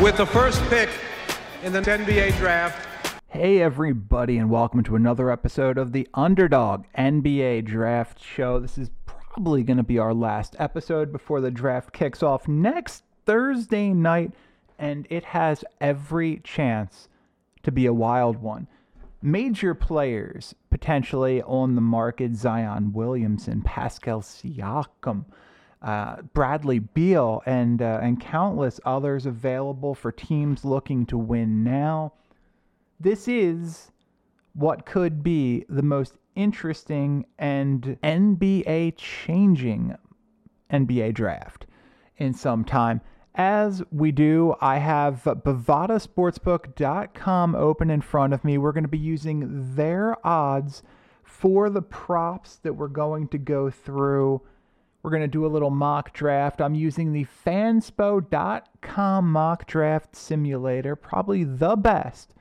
with the first pick in the NBA draft. Hey, everybody, and welcome to another episode of the Underdog NBA Draft Show. This is probably going to be our last episode before the draft kicks off next Thursday night, and it has every chance to be a wild one. Major players potentially on the market Zion Williamson, Pascal Siakam uh, Bradley Beal, and uh, and countless others available for teams looking to win now. This is what could be the most interesting and NBA changing NBA draft in some time. As we do, I have BovadaSportsbook.com open in front of me. We're going to be using their odds for the props that we're going to go through we're going to do a little mock draft. I'm using the fanspo.com mock draft simulator, probably the best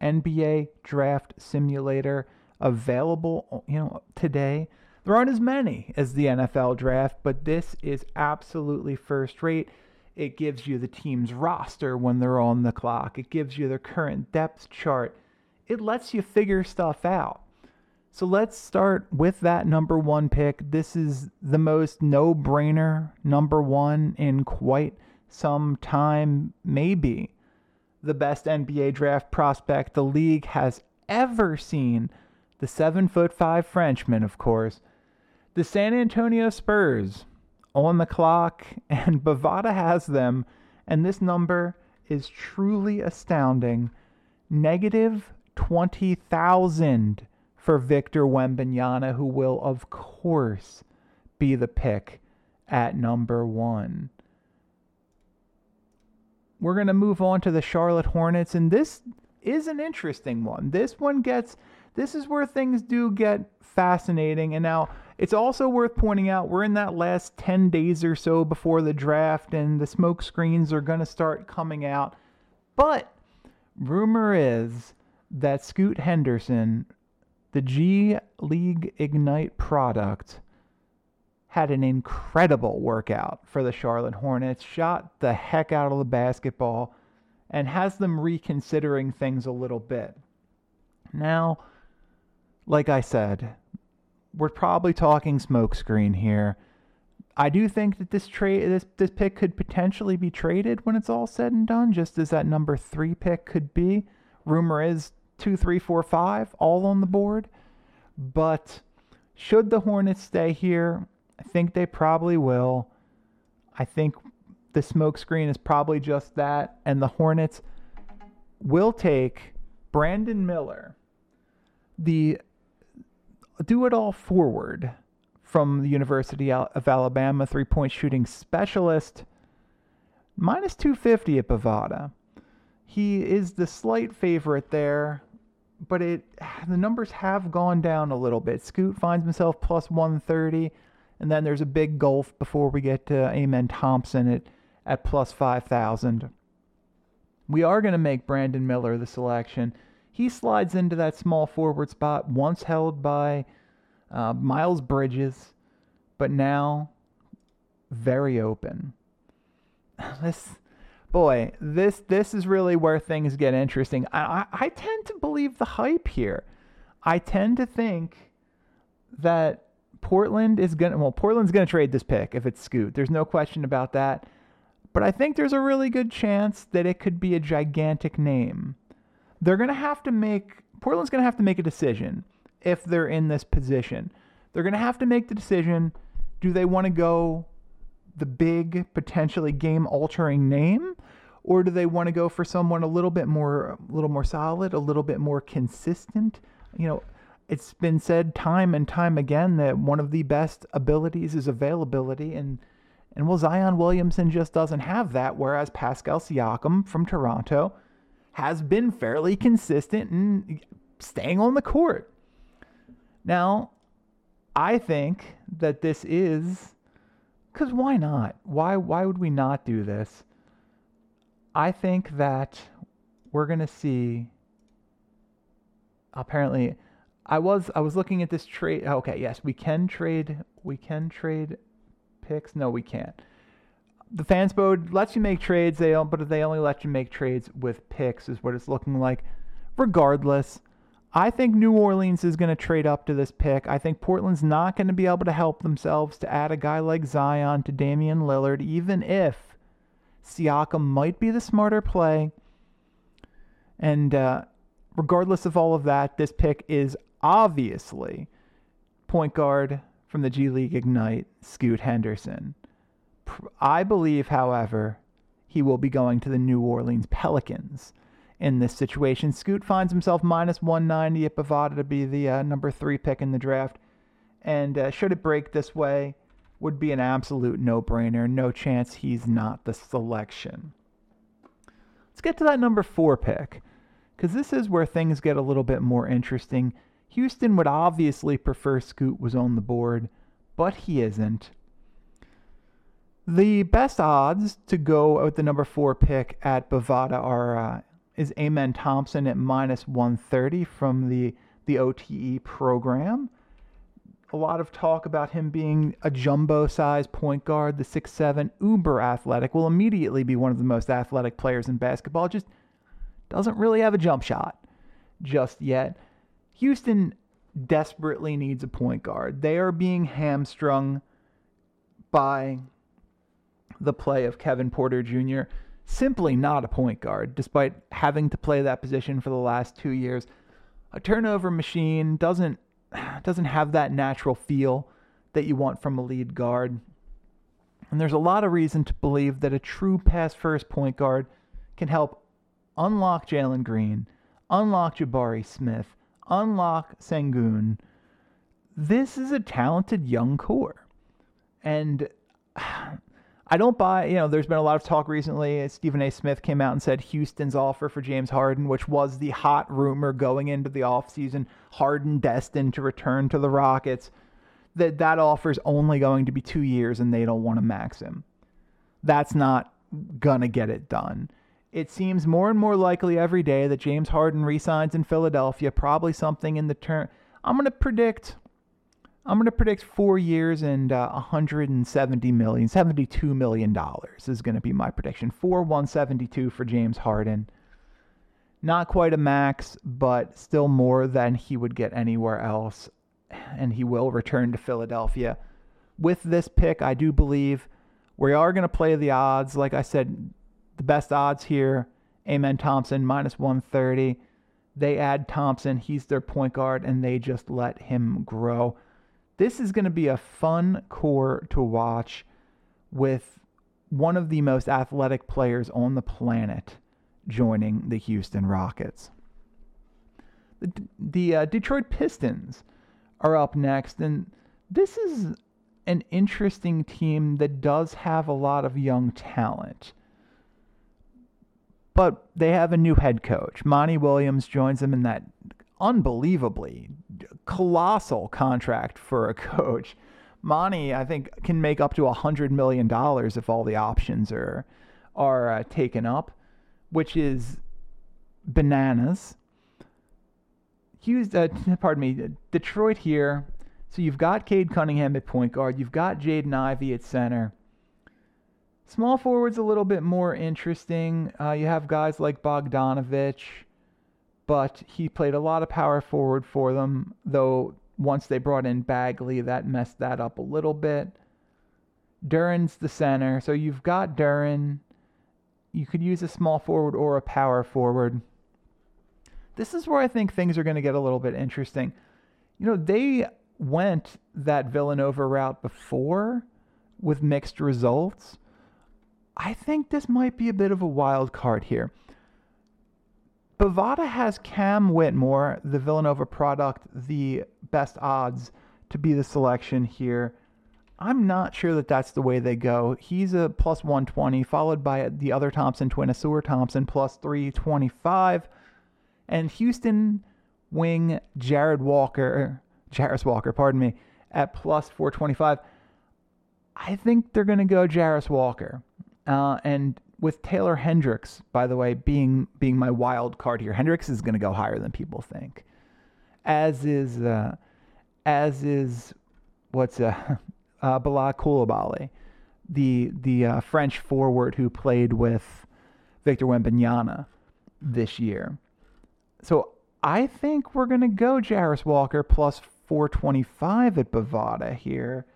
NBA draft simulator available, you know, today. There aren't as many as the NFL draft, but this is absolutely first rate. It gives you the team's roster when they're on the clock. It gives you their current depth chart. It lets you figure stuff out. So let's start with that number one pick. This is the most no brainer number one in quite some time, maybe the best NBA draft prospect the league has ever seen. The seven foot five Frenchman, of course. The San Antonio Spurs on the clock, and Bovada has them, and this number is truly astounding. Negative 20,000 for Victor Wembanyama, who will, of course, be the pick at number one. We're going to move on to the Charlotte Hornets, and this is an interesting one. This one gets, this is where things do get fascinating. And now it's also worth pointing out we're in that last 10 days or so before the draft, and the smoke screens are going to start coming out. But rumor is that Scoot Henderson the G League Ignite product had an incredible workout for the Charlotte Hornets, shot the heck out of the basketball, and has them reconsidering things a little bit. Now, like I said, we're probably talking smokescreen here. I do think that this trade, this this pick could potentially be traded when it's all said and done, just as that number three pick could be. Rumor is two, three, four, five, all on the board. But should the Hornets stay here, I think they probably will. I think the smokescreen is probably just that, and the Hornets will take Brandon Miller, the do it all forward from the University of Alabama, three point shooting specialist, minus 250 at Bovada. He is the slight favorite there but it the numbers have gone down a little bit. Scoot finds himself plus 130, and then there's a big gulf before we get to Amen Thompson at at plus 5,000. We are going to make Brandon Miller the selection. He slides into that small forward spot once held by uh, Miles Bridges, but now very open. This boy, this this is really where things get interesting. I, I, I tend to believe the hype here. I tend to think that Portland is gonna well, Portland's gonna trade this pick if it's Scoot. There's no question about that. But I think there's a really good chance that it could be a gigantic name. They're gonna have to make Portland's gonna have to make a decision if they're in this position. They're gonna have to make the decision. Do they want to go the big, potentially game altering name? Or do they want to go for someone a little bit more a little more solid, a little bit more consistent? You know, it's been said time and time again that one of the best abilities is availability and and well Zion Williamson just doesn't have that, whereas Pascal Siakam from Toronto has been fairly consistent in staying on the court. Now, I think that this is because why not? Why why would we not do this? I think that we're gonna see. Apparently, I was I was looking at this trade. Oh, okay, yes, we can trade. We can trade picks. No, we can't. the Fanspo lets you make trades, they but they only let you make trades with picks, is what it's looking like. Regardless, I think New Orleans is going to trade up to this pick. I think Portland's not going to be able to help themselves to add a guy like Zion to Damian Lillard, even if Siakam might be the smarter play. And uh, regardless of all of that, this pick is obviously point guard from the G League Ignite, Scoot Henderson. I believe, however, he will be going to the New Orleans Pelicans in this situation. Scoot finds himself minus 190 at Bovada to be the uh, number three pick in the draft. And uh, should it break this way, would be an absolute no brainer. No chance he's not the selection. Let's get to that number four pick, because this is where things get a little bit more interesting. Houston would obviously prefer Scoot was on the board, but he isn't. The best odds to go with the number four pick at Bovada are uh, is Amen Thompson at minus 130 from the the OTE program. A lot of talk about him being a jumbo size point guard, the six seven, uber athletic, will immediately be one of the most athletic players in basketball. Just doesn't really have a jump shot just yet. Houston desperately needs a point guard. They are being hamstrung by the play of Kevin Porter Jr. Simply not a point guard, despite having to play that position for the last two years. A turnover machine doesn't doesn't have that natural feel that you want from a lead guard. And there's a lot of reason to believe that a true pass first point guard can help unlock Jalen Green, unlock Jabari Smith, unlock Sengun. This is a talented young core. And I don't buy, you know, there's been a lot of talk recently. Stephen A. Smith came out and said Houston's offer for James Harden, which was the hot rumor going into the offseason, Harden destined to return to the Rockets, that that offer is only going to be two years and they don't want to max him. That's not going to get it done. It seems more and more likely every day that James Harden resigns in Philadelphia, probably something in the turn. I'm going to predict I'm going to predict four years and uh, 170 million, 72 million dollars is going to be my prediction. Four 172 for James Harden. Not quite a max, but still more than he would get anywhere else, and he will return to Philadelphia. With this pick, I do believe we are going to play the odds. Like I said, the best odds here: Amen Thompson minus 130. They add Thompson, he's their point guard, and they just let him grow this is going to be a fun core to watch with one of the most athletic players on the planet joining the Houston Rockets. The, the uh, Detroit Pistons are up next, and this is an interesting team that does have a lot of young talent. But they have a new head coach. Monty Williams joins them in that unbelievably colossal contract for a coach. Monty, I think, can make up to a hundred million dollars if all the options are are uh, taken up, which is bananas. Hughes, uh, pardon me, Detroit here. So you've got Cade Cunningham at point guard. You've got Jaden Ivey at center. Small forwards a little bit more interesting. Uh, you have guys like Bogdanovich but he played a lot of power forward for them, though once they brought in Bagley, that messed that up a little bit. Duren's the center, so you've got Duren. You could use a small forward or a power forward. This is where I think things are going to get a little bit interesting. You know, they went that Villanova route before with mixed results. I think this might be a bit of a wild card here. Bovada has Cam Whitmore, the Villanova product, the best odds to be the selection here. I'm not sure that that's the way they go. He's a plus 120, followed by the other Thompson twin, Ausar Thompson, plus 325. And Houston wing Jared Walker, Jarace Walker, pardon me, at plus 425. I think they're going to go Jarace Walker. Uh, and with Taylor Hendricks, by the way, being being my wild card here. Hendricks is going to go higher than people think, as is uh, as is what's uh, uh, Bilal Coulibaly. the the uh, French forward who played with Victor Wembanyama this year. So I think we're gonna go Jarace Walker plus 425 at Bovada here.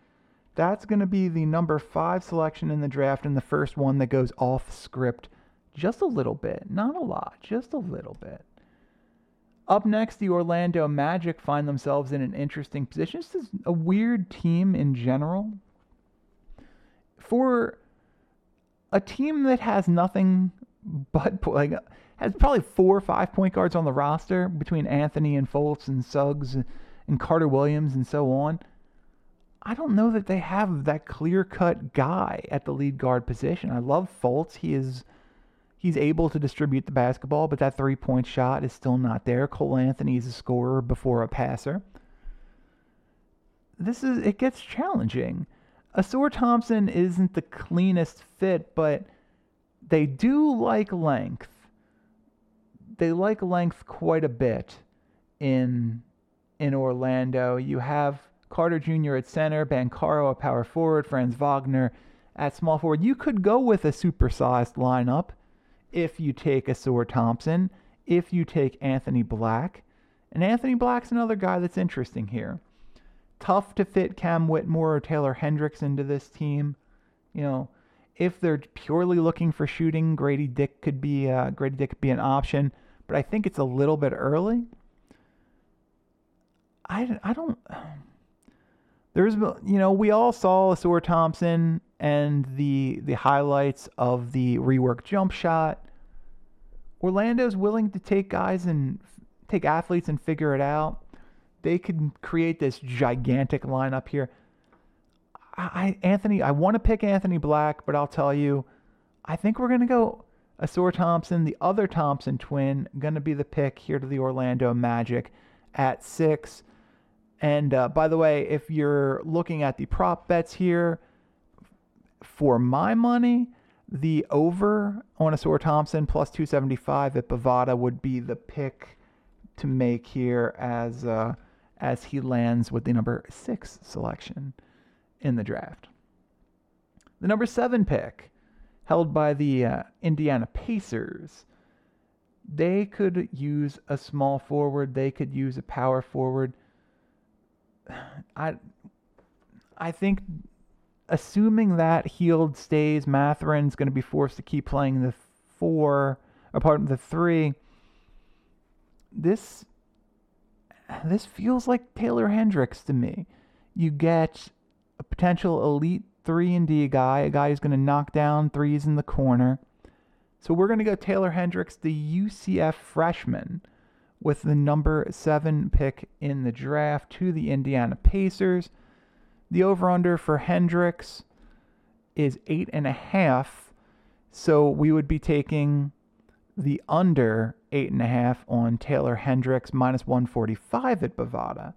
That's going to be the number five selection in the draft and the first one that goes off script just a little bit. Not a lot, just a little bit. Up next, the Orlando Magic find themselves in an interesting position. This is a weird team in general. For a team that has nothing but like has probably four or five point guards on the roster between Anthony and Fultz and Suggs and Carter Williams and so on. I don't know that they have that clear cut guy at the lead guard position. I love Fultz. He is he's able to distribute the basketball, but that three point shot is still not there. Cole Anthony is a scorer before a passer. This is it gets challenging. Ausar Thompson isn't the cleanest fit, but they do like length. They like length quite a bit in in Orlando. You have Carter Jr. at center, Banchero at power forward, Franz Wagner at small forward. You could go with a supersized lineup if you take Ausar Thompson, if you take Anthony Black. And Anthony Black's another guy that's interesting here. Tough to fit Cam Whitmore or Taylor Hendricks into this team. You know, if they're purely looking for shooting, Grady Dick could be uh, Grady Dick could be an option, but I think it's a little bit early. I, I don't there's you know we all saw Ausar Thompson and the the highlights of the rework jump shot. Orlando's willing to take guys and take athletes and figure it out. They could create this gigantic lineup here. I Anthony, I want to pick Anthony Black, but I'll tell you, I think we're gonna go Ausar Thompson, the other Thompson twin, gonna be the pick here to the Orlando Magic at six. And uh, by the way, if you're looking at the prop bets here, for my money, the over on Ausar Thompson plus 275 at Bovada would be the pick to make here as uh, as he lands with the number six selection in the draft. The number seven pick, held by the uh, Indiana Pacers. They could use a small forward. They could use a power forward. I I think assuming that Hield stays, Mathurin's going to be forced to keep playing the four, or part of the three. This this feels like Taylor Hendricks to me. You get a potential elite three and D guy, a guy who's going to knock down threes in the corner. So we're going to go Taylor Hendricks, the UCF freshman with the number seven pick in the draft to the Indiana Pacers. The over under for Hendricks is eight and a half. So we would be taking the under eight and a half on Taylor Hendricks minus 145 at Bovada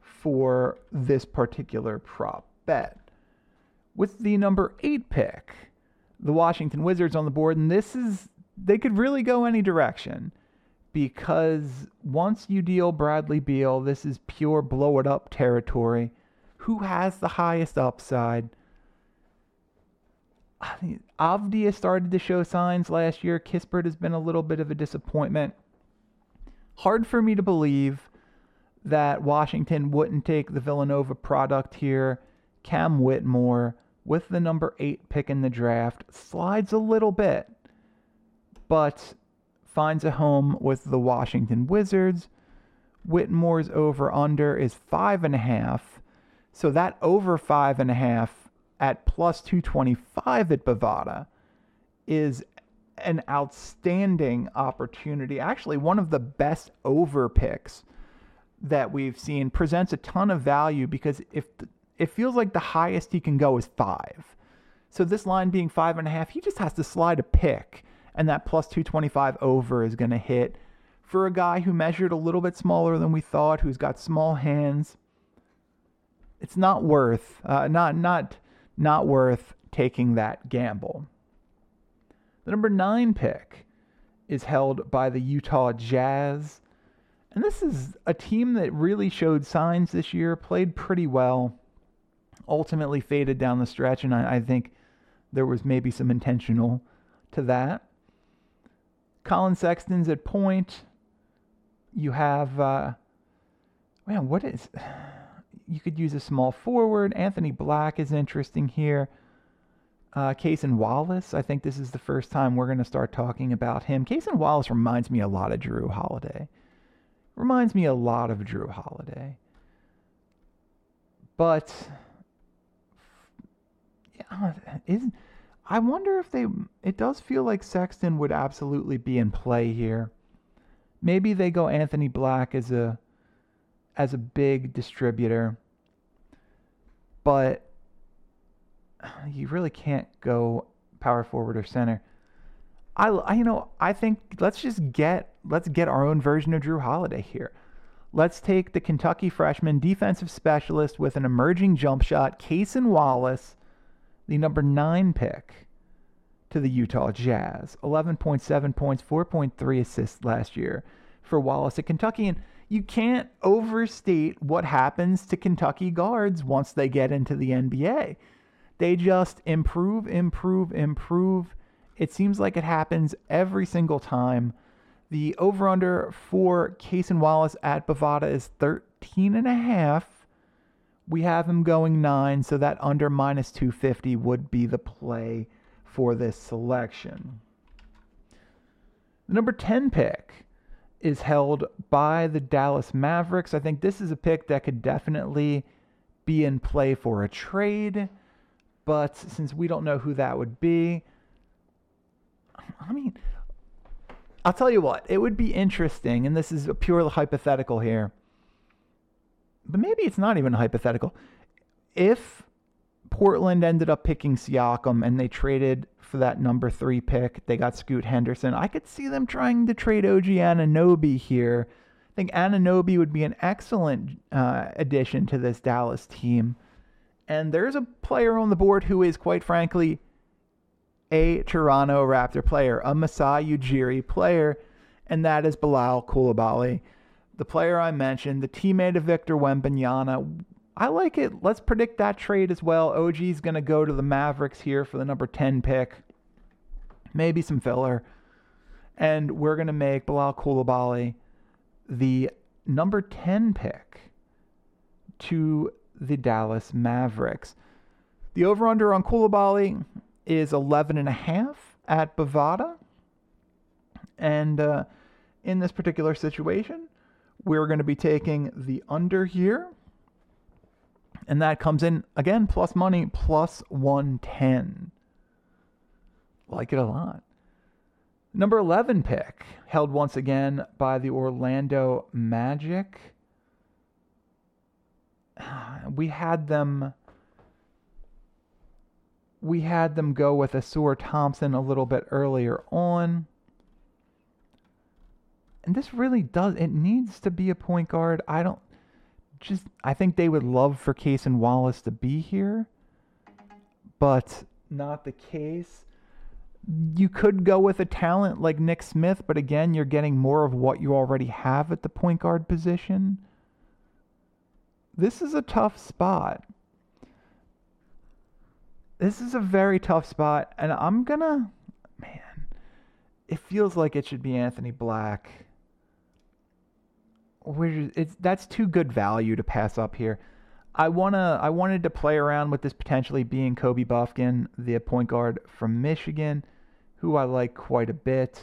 for this particular prop bet. With the number eight pick, the Washington Wizards on the board, and this is, they could really go any direction because once you deal Bradley Beal, this is pure blow it up territory. Who has the highest upside? Avdija has started to show signs last year. Kispert has been a little bit of a disappointment. Hard for me to believe that Washington wouldn't take the Villanova product here. Cam Whitmore with the number eight pick in the draft slides a little bit, but finds a home with the Washington Wizards. Whitmore's over under is five and a half. So that over five and a half at plus 225 at Bovada is an outstanding opportunity. Actually, one of the best over picks that we've seen presents a ton of value because if it feels like the highest he can go is five. So this line being five and a half, he just has to slide a pick and that plus 225 over is going to hit for a guy who measured a little bit smaller than we thought, who's got small hands. It's not worth uh, not not not worth taking that gamble. The number nine pick is held by the Utah Jazz. And this is a team that really showed signs this year, played pretty well. ultimately faded down the stretch, and I, I think there was maybe some intentional to that. Collin Sexton's at point. You have, uh, man, what is. You could use a small forward. Anthony Black is interesting here. Uh, Cason Wallace, I think this is the first time we're going to start talking about him. Cason Wallace reminds me a lot of Jrue Holiday. Reminds me a lot of Jrue Holiday. But yeah, is I wonder if they it does feel like Sexton would absolutely be in play here. Maybe they go Anthony Black as a as a big distributor. But you really can't go power forward or center. I, I you know, I think let's just get let's get our own version of Jrue Holiday here. Let's take the Kentucky freshman defensive specialist with an emerging jump shot, Cason Wallace, the number nine pick to the Utah Jazz. 11.7 points, 4.3 assists last year for Wallace at Kentucky. And you can't overstate what happens to Kentucky guards once they get into the NBA. They just improve, improve, improve. It seems like it happens every single time. The over under for Cason Wallace at Bovada is 13 and a half. We have him going nine, so that under minus 250 would be the play for this selection. The number 10 pick is held by the Dallas Mavericks. I think this is a pick that could definitely be in play for a trade, but since we don't know who that would be, I mean, I'll tell you what, it would be interesting, and this is a pure hypothetical here, but maybe it's not even hypothetical. If Portland ended up picking Siakam and they traded for that number three pick, they got Scoot Henderson, I could see them trying to trade OG Anunoby here. I think Anunoby would be an excellent uh, addition to this Dallas team. And there's a player on the board who is, quite frankly, a Toronto Raptor player, a Masai Ujiri player, and that is Bilal Coulibaly, the player I mentioned, the teammate of Victor Wembanyama. I like it. Let's predict that trade as well. OG is going to go to the Mavericks here for the number 10 pick, maybe some filler. And we're going to make Bilal Coulibaly the number 10 pick to the Dallas Mavericks. The over under on Coulibaly, is 11 and a half at Bovada. And uh, in this particular situation, we're going to be taking the under here. And that comes in, again, plus money, plus 110. Like it a lot. Number 11 pick, held once again by the Orlando Magic. We had them we had them go with Ausar Thompson a little bit earlier on. And this really does, it needs to be a point guard. I don't just, I think they would love for Cason Wallace to be here, but not the case. You could go with a talent like Nick Smith, but again, you're getting more of what you already have at the point guard position. This is a tough spot this is a very tough spot, and I'm gonna, man, it feels like it should be Anthony Black. We're it's that's too good value to pass up here. I wanna I wanted to play around with this potentially being Kobe Bufkin, the point guard from Michigan, who I like quite a bit.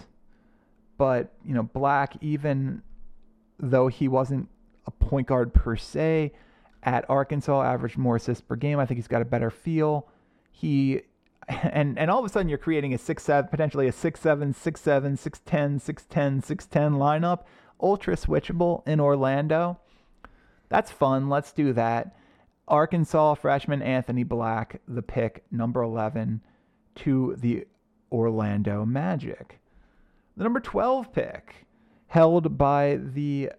But you know, Black, even though he wasn't a point guard per se, at Arkansas averaged more assists per game. I think he's got a better feel he and and all of a sudden you're creating a six seven potentially a six seven six seven six ten six ten six ten lineup ultra switchable in Orlando. That's fun. Let's do that. Arkansas freshman Anthony Black, the pick number 11 to the Orlando Magic. The number 12 pick held by the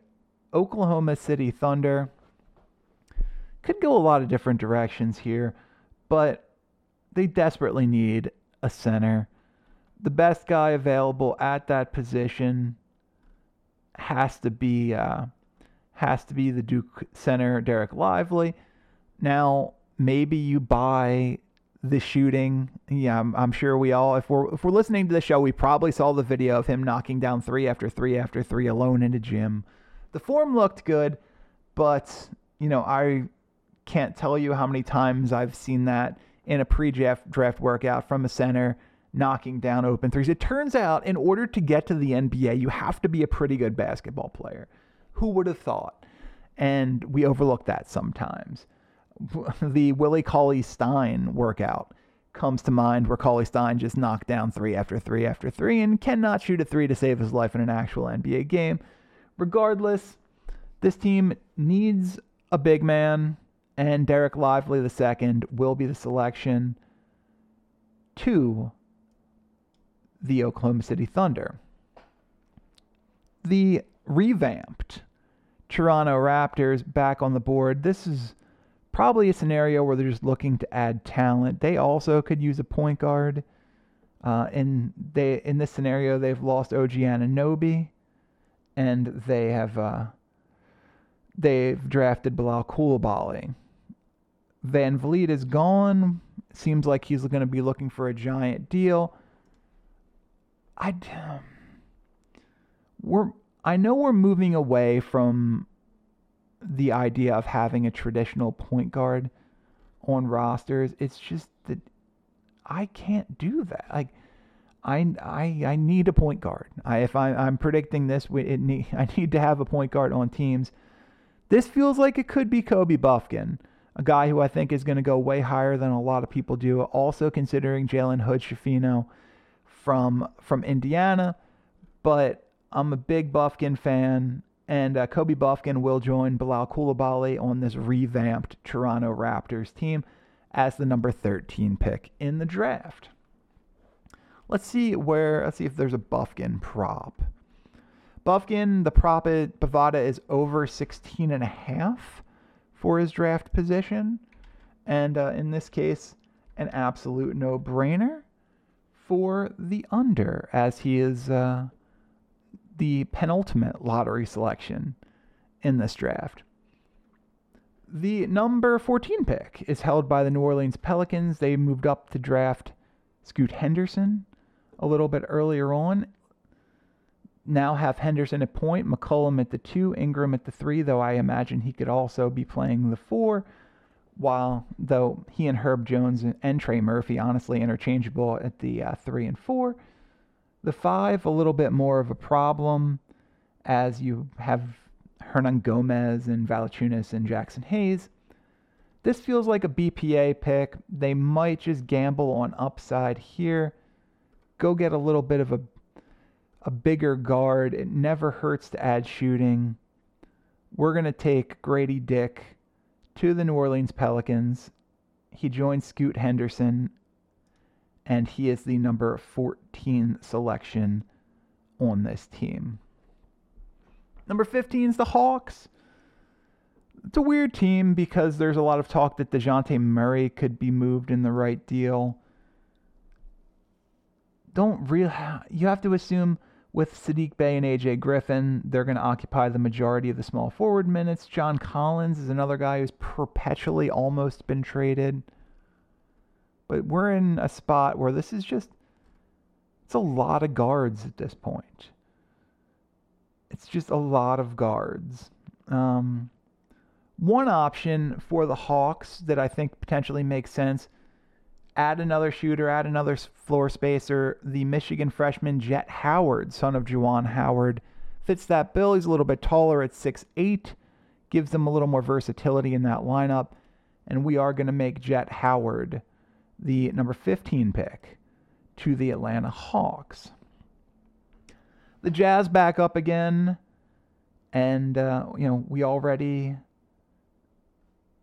Oklahoma City Thunder. Could go a lot of different directions here, but they desperately need a center. The best guy available at that position has to be uh, has to be the Duke center, Dereck Lively. Now, maybe you buy the shooting. Yeah, I'm, I'm, sure we all, if we're if we're listening to the show, we probably saw the video of him knocking down three after three after three alone in a gym. The form looked good, but you know I can't tell you how many times I've seen that in a pre-draft draft workout from a center knocking down open threes. It turns out, in order to get to the NBA, you have to be a pretty good basketball player. Who would have thought? And we overlook that sometimes. the Willie Cauley Stein workout comes to mind where Cauley Stein just knocked down three after three after three and cannot shoot a three to save his life in an actual NBA game. Regardless, this team needs a big man, and Dereck Lively II will be the selection to the Oklahoma City Thunder. The revamped Toronto Raptors back on the board. This is probably a scenario where they're just looking to add talent. They also could use a point guard. Uh, they in this scenario they've lost OG Anunoby, and they have uh, they've drafted Bilal Van VanVleet is gone. Seems like he's going to be looking for a giant deal. I um, we're I know we're moving away from the idea of having a traditional point guard on rosters. It's just that I can't do that. Like I I I need a point guard. I if I I'm predicting this, it need, I need to have a point guard on teams. This feels like it could be Kobe Bufkin, a guy who I think is going to go way higher than a lot of people do. Also considering Jalen Hood Schifino from from Indiana, but I'm a big Bufkin fan. And uh, Kobe Bufkin will join Bilal Coulibaly on this revamped Toronto Raptors team as the number 13 pick in the draft. Let's see where, let's see if there's a Bufkin prop. Bufkin, the prop at Bovada is over 16 and a half for his draft position. And uh, in this case, an absolute no brainer for the under, as he is uh, the penultimate lottery selection in this draft. The number 14 pick is held by the New Orleans Pelicans. They moved up to draft Scoot Henderson a little bit earlier on. Now have Henderson at point, McCollum at the two, Ingram at the three, though I imagine he could also be playing the four. While though he and Herb Jones and Trey Murphy honestly interchangeable at the uh, three and four. The five, a little bit more of a problem as you have Hernangomez and Valanciunas and Jaxson Hayes. This feels like a BPA pick. They might just gamble on upside here. Go get a little bit of a a bigger guard. It never hurts to add shooting. We're to take Grady Dick to the New Orleans Pelicans. He joins Scoot Henderson and he is the number 14 selection on this team. Number 15 is the Hawks. It's a weird team because there's a lot of talk that Dejounte Murray could be moved in the right deal. Don't really, you have to assume with Sadiq Bey and AJ Griffin, they're going to occupy the majority of the small forward minutes. John Collins is another guy who's perpetually almost been traded. But we're in a spot where this is just it's a lot of guards at this point. It's just a lot of guards. Um, one option for the Hawks that I think potentially makes sense add another shooter, add another floor spacer. The Michigan freshman Jet Howard, son of Juwan Howard, fits that bill. He's a little bit taller at 6'8, gives them a little more versatility in that lineup. And we are going to make Jet Howard the number 15 pick to the Atlanta Hawks. The Jazz back up again, and uh, you know we already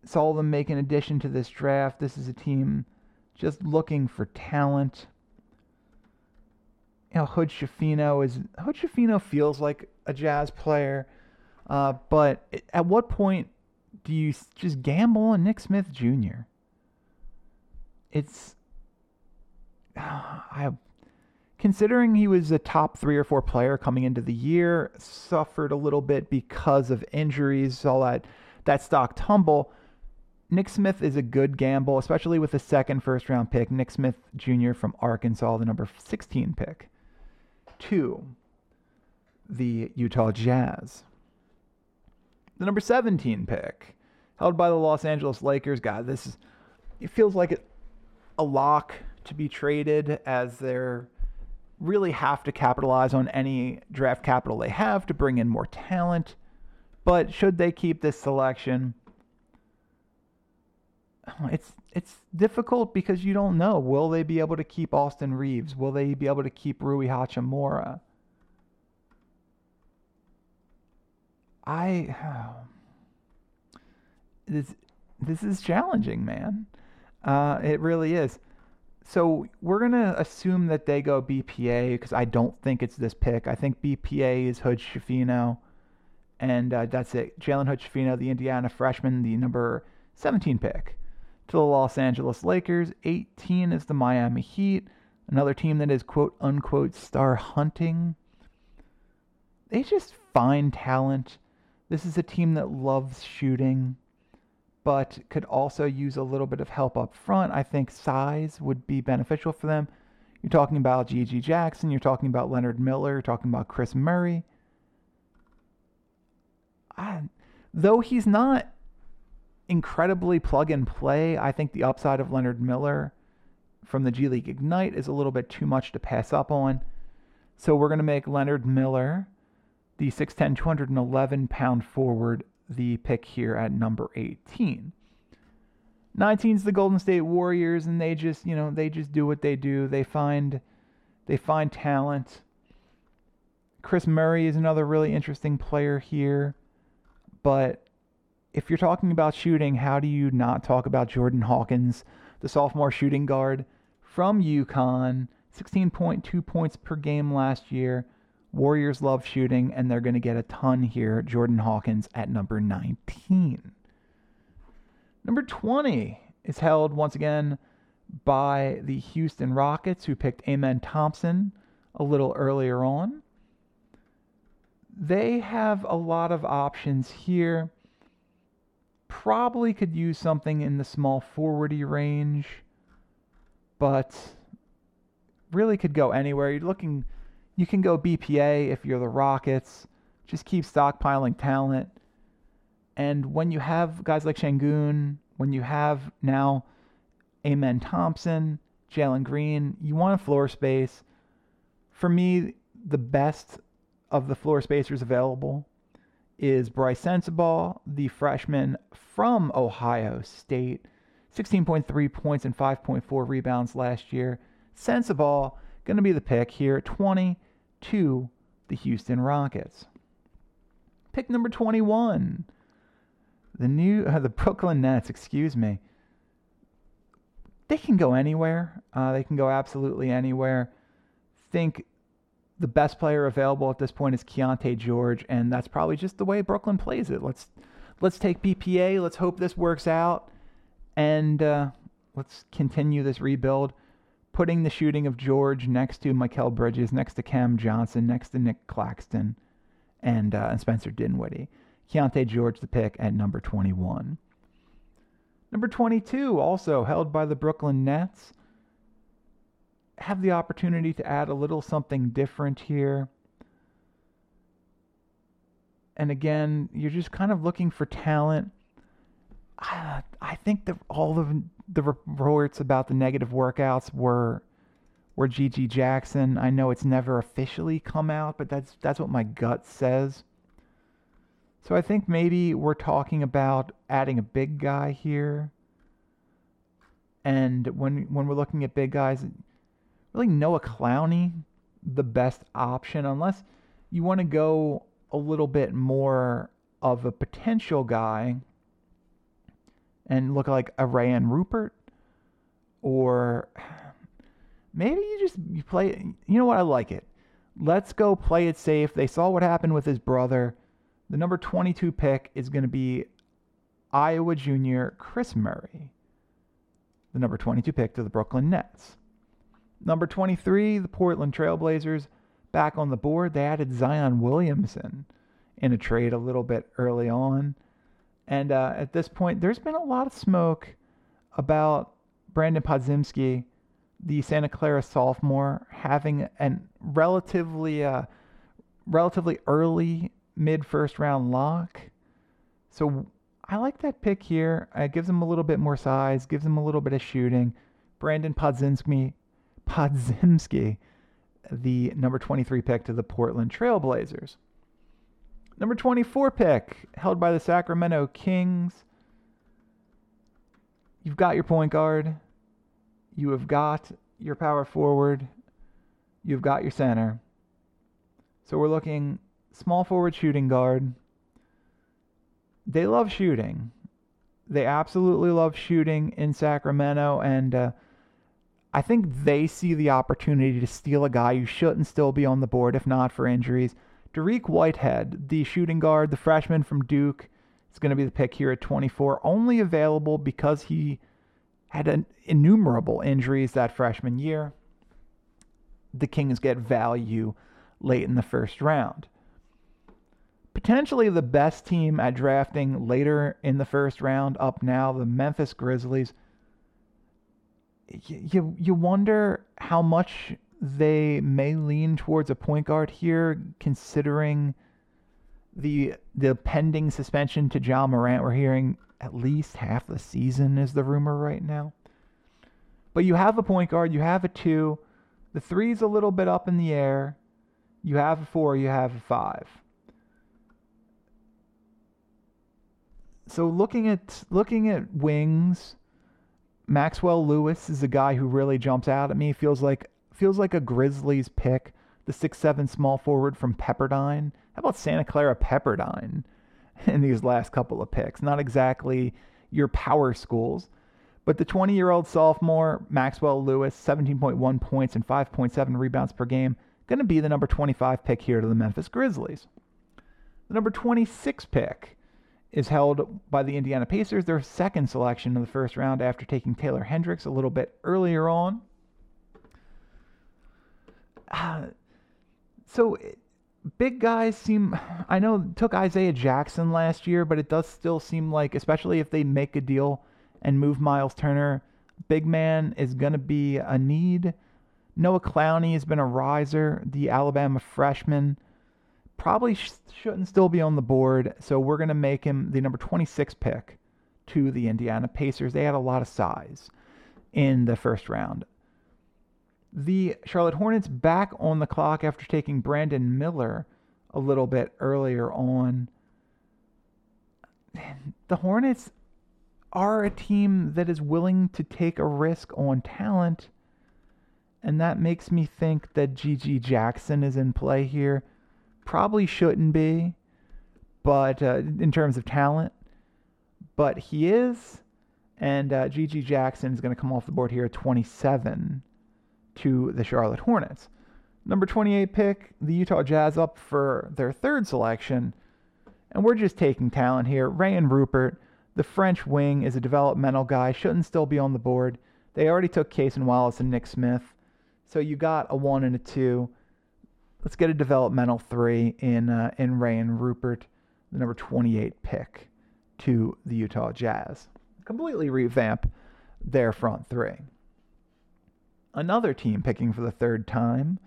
saw them make an addition to this draft. This is a team just looking for talent. You know, Hood Schifino is Hood Schifino feels like a Jazz player, uh, but at what point do you just gamble on Nick Smith Jr.? it's I considering he was a top three or four player coming into the year, suffered a little bit because of injuries, all that that stock tumble. Nick Smith is a good gamble, especially with the second first round pick. Nick Smith Jr. from Arkansas, the number 16 pick. Two, the Utah Jazz. The number 17 pick, held by the Los Angeles Lakers. God, this is, it feels like a lock to be traded as they're really have to capitalize on any draft capital they have to bring in more talent. But should they keep this selection? It's it's difficult because you don't know. Will they be able to keep Austin Reaves? Will they be able to keep Rui Hachimura? I this this is challenging, man. Uh, it really is. So we're gonna assume that they go BPA because I don't think it's this pick. I think BPA is Hood Schifino, and uh, that's it. Jalen Hood Schifino, the Indiana freshman, the number 17 pick to the Los Angeles Lakers. 18 is the Miami Heat, another team that is quote unquote star hunting. They just find talent. This is a team that loves shooting but could also use a little bit of help up front. I think size would be beneficial for them. You're talking about GG Jackson, you're talking about Leonard Miller, you're talking about Kris Murray. I, though he's not incredibly plug and play, I think the upside of Leonard Miller from the G League Ignite is a little bit too much to pass up on. So we're going to make Leonard Miller the 6'10, 211 pound forward the pick here at number 18. 19 is the Golden State Warriors, and they just, you know, they just do what they do. They find, they find talent. Kris Murray is another really interesting player here, but if you're talking about shooting, how do you not talk about Jordan Hawkins, the sophomore shooting guard from UConn, 16.2 points per game last year, Warriors love shooting, and they're going to get a ton here. Jordan Hawkins at number 19. Number 20 is held once again by the Houston Rockets, who picked Amen Thompson a little earlier on. They have a lot of options here. Probably could use something in the small forwardy range, but really could go anywhere. You're looking you can go BPA if you're the Rockets. Just keep stockpiling talent. And when you have guys like Sengun, when you have now Amen Thompson, Jalen Green, you want a floor space. For me, the best of the floor spacers available is Brice Sensabaugh, the freshman from Ohio State. 16.3 points and 5.4 rebounds last year. Sensabaugh going to be the pick here at 20 to the Houston Rockets. Pick number 21. The new uh, the Brooklyn Nets, excuse me. They can go anywhere. Uh, they can go absolutely anywhere. Think the best player available at this point is Keyonte George, and that's probably just the way Brooklyn plays it. Let's let's take BPA. Let's hope this works out, and uh, let's continue this rebuild putting the shooting of George next to Mikal Bridges, next to Cam Johnson, next to Nic Claxton, and, uh, and Spencer Dinwiddie. Keyonte George, the pick at number 21. Number 22, also held by the Brooklyn Nets. Have the opportunity to add a little something different here. And again, you're just kind of looking for talent. I, I think that all of the reports about the negative workouts were were GG Jackson. I know it's never officially come out, but that's that's what my gut says. So I think maybe we're talking about adding a big guy here. And when when we're looking at big guys, really Noah Clowney, the best option, unless you want to go a little bit more of a potential guy and look like a Rayan Rupert, or maybe you just you play. You know what? I like it. Let's go play it safe. They saw what happened with his brother. The number 22 pick is going to be Iowa junior Kris Murray, the number 22 pick to the Brooklyn Nets. Number 23, the Portland Trailblazers back on the board. They added Zion Williamson in a trade a little bit early on And uh, at this point, there's been a lot of smoke about Brandon Podziemski, the Santa Clara sophomore, having a relatively uh, relatively early mid first round lock. So I like that pick here. It gives him a little bit more size, gives him a little bit of shooting. Brandon Podziemski, Podziemski, the number 23 pick to the Portland Trailblazers. Number 24 pick, held by the Sacramento Kings. You've got your point guard. You have got your power forward. You've got your center. So we're looking small forward shooting guard. They love shooting. They absolutely love shooting in Sacramento. And uh, I think they see the opportunity to steal a guy who shouldn't still be on the board if not for injuries. Dariq Whitehead, the shooting guard, the freshman from Duke, is going to be the pick here at 24. Only available because he had an innumerable injuries that freshman year. The Kings get value late in the first round. Potentially the best team at drafting later in the first round up now, the Memphis Grizzlies. You, you, wonder how much they may lean towards a point guard here, considering the the pending suspension to Ja Morant. We're hearing at least half the season is the rumor right now. But you have a point guard, you have a two. The three's a little bit up in the air. You have a four, you have a five. So looking at looking at wings, Maxwell Lewis is a guy who really jumps out at me. Feels like feels like a Grizzlies pick. The six seven small forward from Pepperdine. How about Santa Clara Pepperdine in these last couple of picks? Not exactly your power schools, but the 20 year old sophomore, Maxwell Lewis, 17.1 points and 5.7 rebounds per game, going to be the number 25 pick here to the Memphis Grizzlies. The number 26 pick is held by the Indiana Pacers, their second selection in the first round after taking Taylor Hendricks a little bit earlier on. Uh, so big guys seem I know took Isaiah Jackson last year, but it does still seem like especially if they make a deal and move Miles Turner. Big man is going to be a need. Noah Clowney has been a riser, the Alabama freshman. Probably sh- shouldn't still be on the board, so we're going to make him the number 26 pick to the Indiana Pacers. They had a lot of size in the first round. The Charlotte Hornets back on the clock after taking Brandon Miller a little bit earlier on. The Hornets are a team that is willing to take a risk on talent. And that makes me think that GG Jackson is in play here. Probably shouldn't be, but uh, in terms of talent, but he is. And uh, GG Jackson is going to come off the board here at 27 to the Charlotte Hornets. Number 28 pick, the Utah Jazz up for their third selection. And we're just taking talent here. Rayan Rupert the French wing is a developmental guy, shouldn't still be on the board. They already took Cason Wallace and Nick Smith. So you got a one and a two. Let's get a developmental three in uh, in Rayan Rupert, the number 28 pick to the Utah Jazz. Completely revamp their front three. Another team picking for the third time.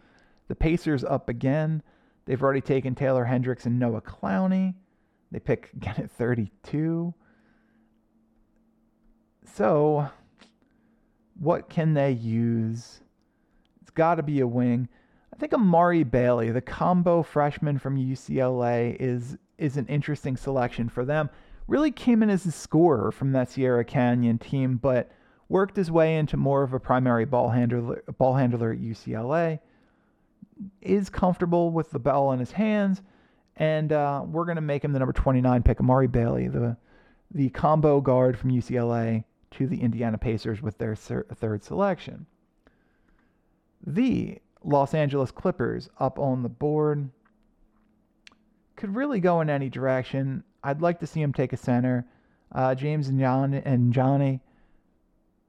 The Pacers up again. They've already taken Taylor Hendricks and Noah Clowney. They pick again at 32. So, what can they use? It's got to be a wing. Think Amari Bailey, the combo freshman from UCLA, is is an interesting selection for them. Really came in as a scorer from that Sierra Canyon team, but worked his way into more of a primary ball handler ball handler at UCLA. Is comfortable with the ball in his hands, and uh, we're gonna make him the number 29 pick, Amari Bailey, the the combo guard from UCLA to the Indiana Pacers with their third selection. The Los Angeles Clippers up on the board could really go in any direction. I'd like to see him take a center. Uh, James and, John, and Johnny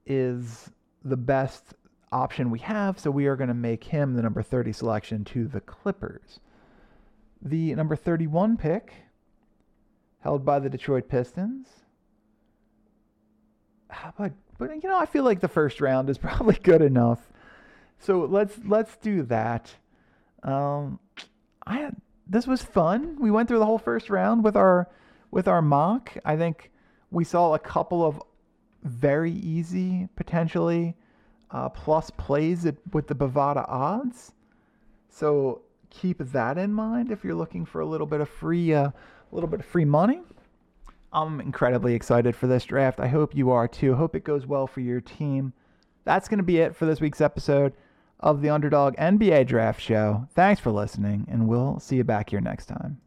is the best option we have, so we are going to make him the number 30 selection to the Clippers. The number 31 pick held by the Detroit Pistons. But but you know, I feel like the first round is probably good enough. So let's let's do that. Um, I this was fun. We went through the whole first round with our with our mock. I think we saw a couple of very easy potentially uh, plus plays with the Bovada odds. So keep that in mind if you're looking for a little bit of free uh, a little bit of free money. I'm incredibly excited for this draft. I hope you are too. Hope it goes well for your team. That's going to be it for this week's episode of the Underdog NBA Draft Show. Thanks for listening, and we'll see you back here next time.